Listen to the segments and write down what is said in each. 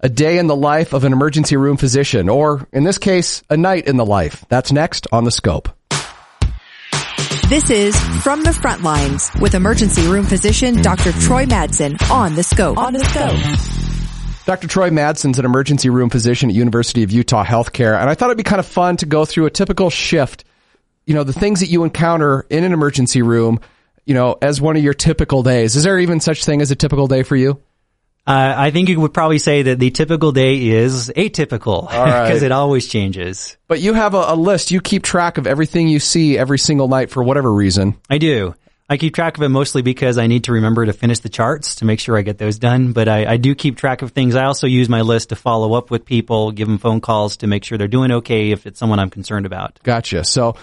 a day in the life of an emergency room physician, or in this case, a night in the life. That's next on the scope. This is From the Front Lines with emergency room physician Dr. Troy Madsen on the scope. On the scope. Dr. Troy Madsen's an emergency room physician at University of Utah Healthcare, and I thought it'd be kind of fun to go through a typical shift. You know, the things that you encounter in an emergency room, you know, as one of your typical days. Is there even such thing as a typical day for you? Uh, I think you would probably say that the typical day is atypical because right. it always changes. But you have a, a list. You keep track of everything you see every single night for whatever reason. I do. I keep track of it mostly because I need to remember to finish the charts to make sure I get those done. But I, I do keep track of things. I also use my list to follow up with people, give them phone calls to make sure they're doing okay if it's someone I'm concerned about. Gotcha. So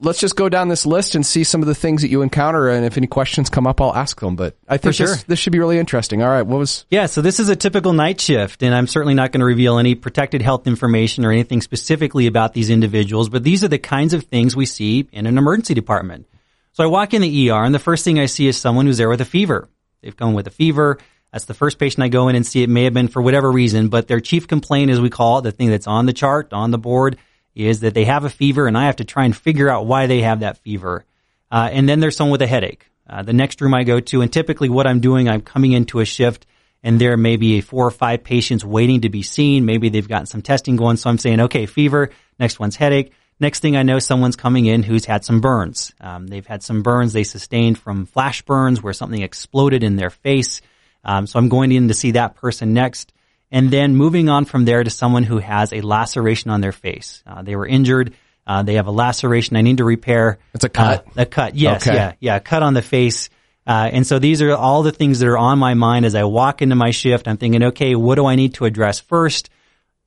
let's just go down this list and see some of the things that you encounter. And if any questions come up, I'll ask them. But I think sure. this, this should be really interesting. All right. What was, Yeah, so this is a typical night shift, and I'm certainly not going to reveal any protected health information or anything specifically about these individuals, but these are the kinds of things we see in an emergency department. So I walk in the ER, and the first thing I see is someone who's there with a fever. They've come with a fever. That's the first patient I go in and see. It may have been for whatever reason, but their chief complaint, as we call it, the thing that's on the chart, on the board, is that they have a fever, and I have to try and figure out why they have that fever. Uh, and then there's someone with a headache. Uh, the next room I go to, and typically what I'm doing, I'm coming into a shift and there may be four or five patients waiting to be seen. Maybe they've gotten some testing going. So I'm saying, okay, fever. Next one's headache. Next thing I know, someone's coming in who's had some burns. Um, they've had some burns they sustained from flash burns where something exploded in their face. Um, so I'm going in to see that person next. And then moving on from there to someone who has a laceration on their face. Uh, they were injured. Uh, they have a laceration. I need to repair. It's a cut? Uh, a cut. Yes. Okay. Yeah. Yeah. Cut on the face. Uh, and so these are all the things that are on my mind as I walk into my shift. I'm thinking, okay, what do I need to address first?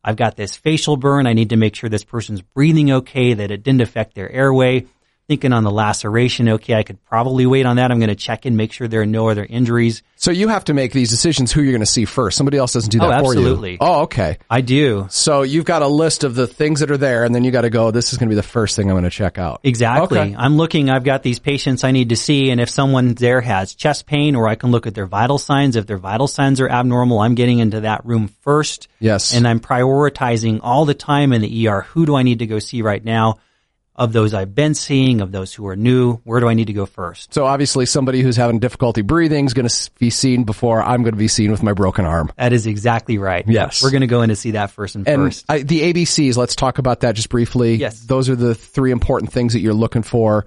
I've got this facial burn. I need to make sure this person's breathing okay, that it didn't affect their airway. Thinking on the laceration, okay, I could probably wait on that. I'm going to check in, make sure there are no other injuries. so you have to make these decisions who you're going to see first. Somebody else doesn't do that Oh, for you. absolutely. Oh, okay. I do. So you've got a list of the things that are there and then you got to go, this is going to be the first thing I'm going to check out. Exactly. Okay. I'm looking, I've got these patients I need to see, and if someone there has chest pain, or I can look at their vital signs. If their vital signs are abnormal, I'm getting into that room first. Yes. And I'm prioritizing all the time in the ER. Who do I need to go see right now? Of those I've been seeing, of those who are new, where do I need to go first? So obviously somebody who's having difficulty breathing is going to be seen before I'm going to be seen with my broken arm. That is exactly right. Yes. We're going to go in to see that person And first. I, the ABCs, let's talk about that just briefly. Yes. Those are the three important things that you're looking for.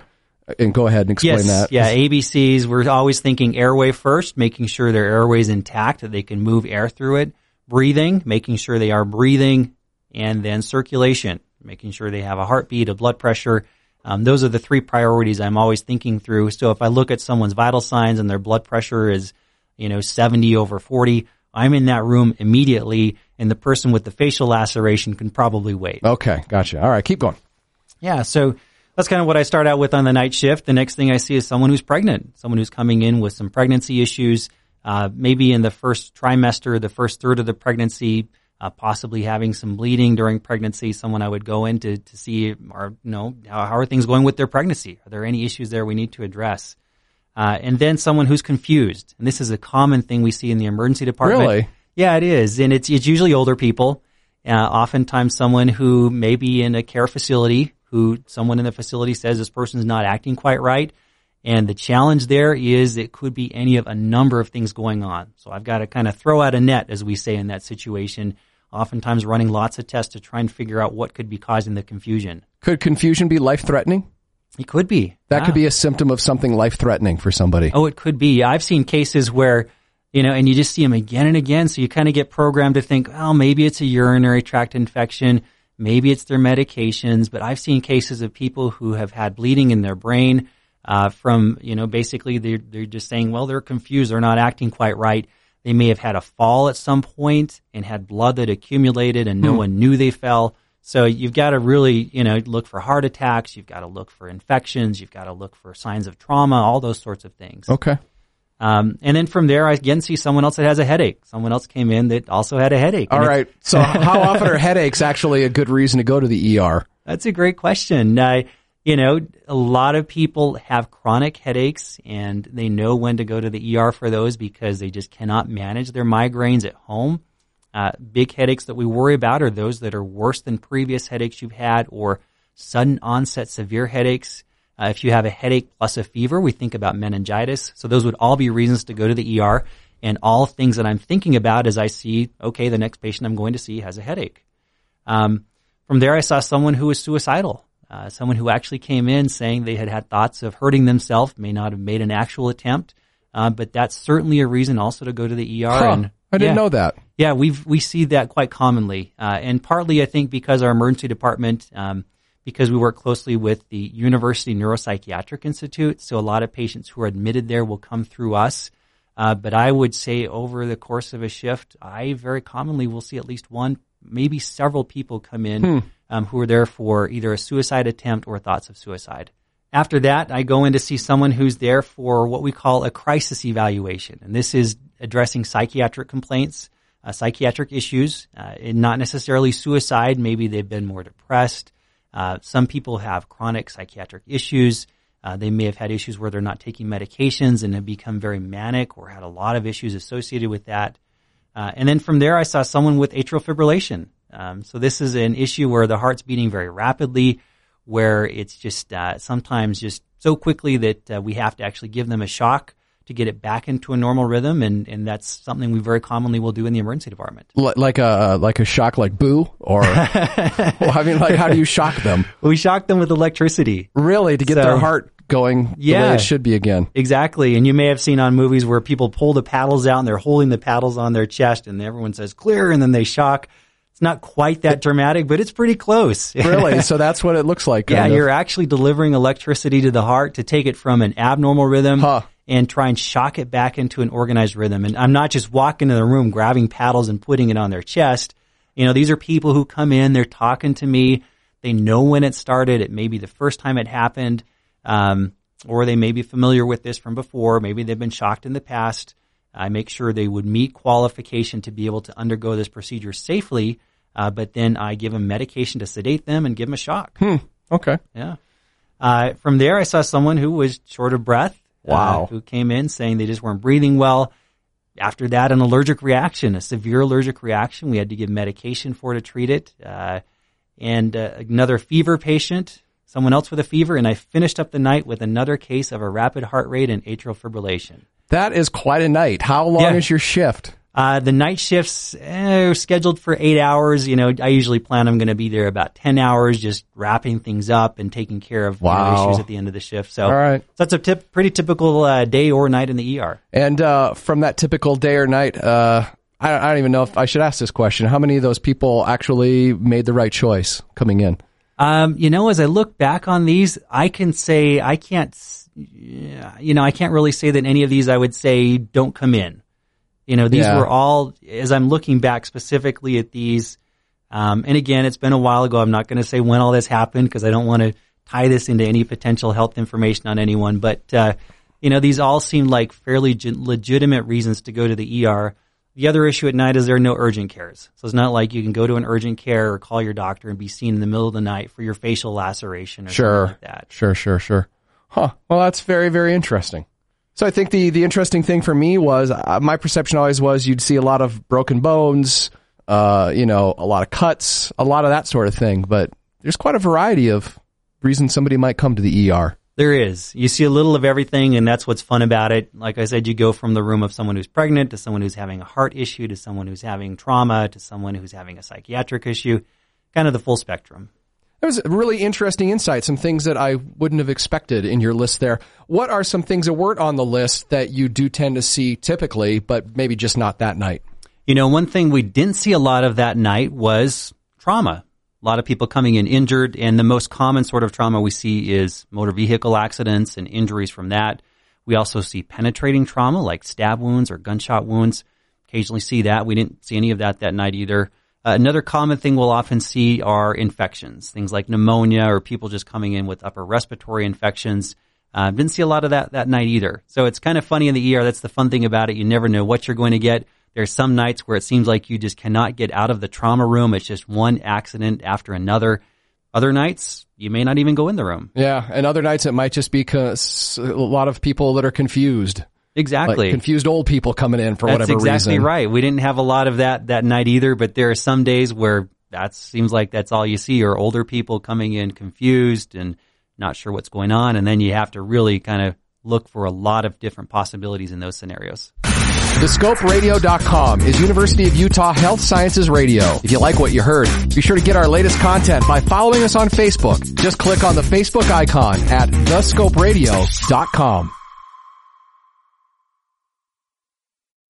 Uh, and go ahead and explain yes, that. yeah, ABCs. We're always thinking airway first, making sure their airway's intact, that they can move air through it. Breathing, making sure they are breathing, and then circulation, making sure they have a heartbeat, a blood pressure. Um, those are the three priorities I'm always thinking through. So if I look at someone's vital signs and their blood pressure is, you know, 70 over 40, I'm in that room immediately, and the person with the facial laceration can probably wait. Okay, gotcha. All right, keep going. Yeah, so that's kind of what I start out with on the night shift. The next thing I see is someone who's pregnant, someone who's coming in with some pregnancy issues, uh, maybe in the first trimester, the first third of the pregnancy, uh, possibly having some bleeding during pregnancy. Someone I would go in to, to see, or you know, how, how are things going with their pregnancy? Are there any issues there we need to address? Uh, and then someone who's confused, and this is a common thing we see in the emergency department. Really? Yeah, it is, and it's it's usually older people. Uh, oftentimes, someone who may be in a care facility, who someone in the facility says this person's not acting quite right, and the challenge there is it could be any of a number of things going on. So I've got to kind of throw out a net, as we say in that situation. Oftentimes, running lots of tests to try and figure out what could be causing the confusion. Could confusion be life threatening? It could be That Yeah. could be a symptom of something life threatening for somebody. Oh, it could be. I've seen cases where, you know, and you just see them again and again. So you kind of get programmed to think, oh, maybe it's a urinary tract infection. Maybe it's their medications. But I've seen cases of people who have had bleeding in their brain uh, from, you know, basically they're, they're just saying, well, they're confused. They're not acting quite right. They may have had a fall at some point and had blood that accumulated and no one knew they fell. So you've got to really, you know, look for heart attacks. You've got to look for infections. You've got to look for signs of trauma, all those sorts of things. Okay. Um, and then from there, I again see someone else that has a headache. Someone else came in that also had a headache. All right. So how often are headaches actually a good reason to go to the ER? That's a great question. Uh, you know, a lot of people have chronic headaches and they know when to go to the ER for those because they just cannot manage their migraines at home. Uh, big headaches that we worry about are those that are worse than previous headaches you've had or sudden onset severe headaches. Uh, if you have a headache plus a fever, we think about meningitis. So those would all be reasons to go to the ER and all things that I'm thinking about as I see, okay, the next patient I'm going to see has a headache. Um, from there, I saw someone who was suicidal. Uh, someone who actually came in saying they had had thoughts of hurting themselves, may not have made an actual attempt, uh, but that's certainly a reason also to go to the ER. Huh. And I didn't yeah. know that. Yeah, we we see that quite commonly, uh, and partly I think because our emergency department, um, because we work closely with the University Neuropsychiatric Institute, so a lot of patients who are admitted there will come through us. Uh, but I would say over the course of a shift, I very commonly will see at least one, maybe several people come in Hmm. Um, who are there for either a suicide attempt or thoughts of suicide. After that, I go in to see someone who's there for what we call a crisis evaluation. And this is addressing psychiatric complaints, uh, psychiatric issues, uh, and not necessarily suicide. Maybe they've been more depressed. Uh, some people have chronic psychiatric issues. Uh, they may have had issues where they're not taking medications and have become very manic or had a lot of issues associated with that. Uh, and then from there, I saw someone with atrial fibrillation. Um, so this is an issue where the heart's beating very rapidly, where it's just uh, sometimes just so quickly that uh, we have to actually give them a shock to get it back into a normal rhythm, and, and that's something we very commonly will do in the emergency department. Like a like a shock, like boo, or well, I mean, like how do you shock them? We shock them with electricity. Really, to get So- their heart going the way Yeah. it should be again. Exactly. And you may have seen on movies where people pull the paddles out and they're holding the paddles on their chest and everyone says clear and then they shock. It's not quite that dramatic, but it's pretty close. Really, so that's what it looks like. yeah, of. you're actually delivering electricity to the heart to take it from an abnormal rhythm Huh. and try and shock it back into an organized rhythm. And I'm not just walking in the room, grabbing paddles and putting it on their chest. You know, these are people who come in, they're talking to me. They know when it started. It may be the first time it happened. Um, or they may be familiar with this from before. Maybe they've been shocked in the past. I make sure they would meet qualification to be able to undergo this procedure safely. Uh, but then I give them medication to sedate them and give them a shock. okay. Yeah. Uh, from there, I saw someone who was short of breath. Wow. Uh, who came in saying they just weren't breathing well. After that, an allergic reaction, a severe allergic reaction. We had to give medication for to treat it. Uh, and uh, another fever patient, someone else with a fever. And I finished up the night with another case of a rapid heart rate and atrial fibrillation. That is quite a night. How long Yeah. is your shift? Uh, the night shifts eh, are scheduled for eight hours. You know, I usually plan I'm going to be there about 10 hours, just wrapping things up and taking care of you know, Wow. issues at the end of the shift. So, All right. so that's a tip, pretty typical uh, day or night in the ER. And uh, from that typical day or night, uh, I, I don't even know if I should ask this question. How many of those people actually made the right choice coming in? Um, you know, as I look back on these, I can say I can't, yeah, you know, I can't really say that any of these I would say don't come in. You know, these Yeah. were all, as I'm looking back specifically at these, um, and again, it's been a while ago. I'm not going to say when all this happened because I don't want to tie this into any potential health information on anyone. But, uh, you know, these all seem like fairly ge- legitimate reasons to go to the ER. The other issue at night is there are no urgent cares. So it's not like you can go to an urgent care or call your doctor and be seen in the middle of the night for your facial laceration or Sure. like that. Sure, sure, sure. Huh. Well, that's very, very interesting. So I think the, the interesting thing for me was uh, my perception always was you'd see a lot of broken bones, uh, you know, a lot of cuts, a lot of that sort of thing. But there's quite a variety of reasons somebody might come to the ER. There is. You see a little of everything, and that's what's fun about it. Like I said, you go from the room of someone who's pregnant to someone who's having a heart issue to someone who's having trauma to someone who's having a psychiatric issue, kind of the full spectrum. That was really interesting insight, some things that I wouldn't have expected in your list there. What are some things that weren't on the list that you do tend to see typically, but maybe just not that night? You know, one thing we didn't see a lot of that night was trauma. A lot of people coming in injured, and the most common sort of trauma we see is motor vehicle accidents and injuries from that. We also see penetrating trauma like stab wounds or gunshot wounds. Occasionally see that. We didn't see any of that that night either. Another common thing we'll often see are infections, things like pneumonia or people just coming in with upper respiratory infections. Uh, didn't see a lot of that that night either. So it's kind of funny in the ER. That's the fun thing about it. You never know what you're going to get. There's some nights where it seems like you just cannot get out of the trauma room. It's just one accident after another. Other nights, you may not even go in the room. Yeah, and other nights it might just be a lot of people that are confused. Exactly. Like confused old people coming in for That's whatever exactly reason. right. We didn't have a lot of that that night either, but there are some days where that seems like that's all you see are older people coming in confused and not sure what's going on. And then you have to really kind of look for a lot of different possibilities in those scenarios. TheScopeRadio.com is University of Utah Health Sciences Radio. If you like what you heard, be sure to get our latest content by following us on Facebook. Just click on the Facebook icon at TheScopeRadio.com.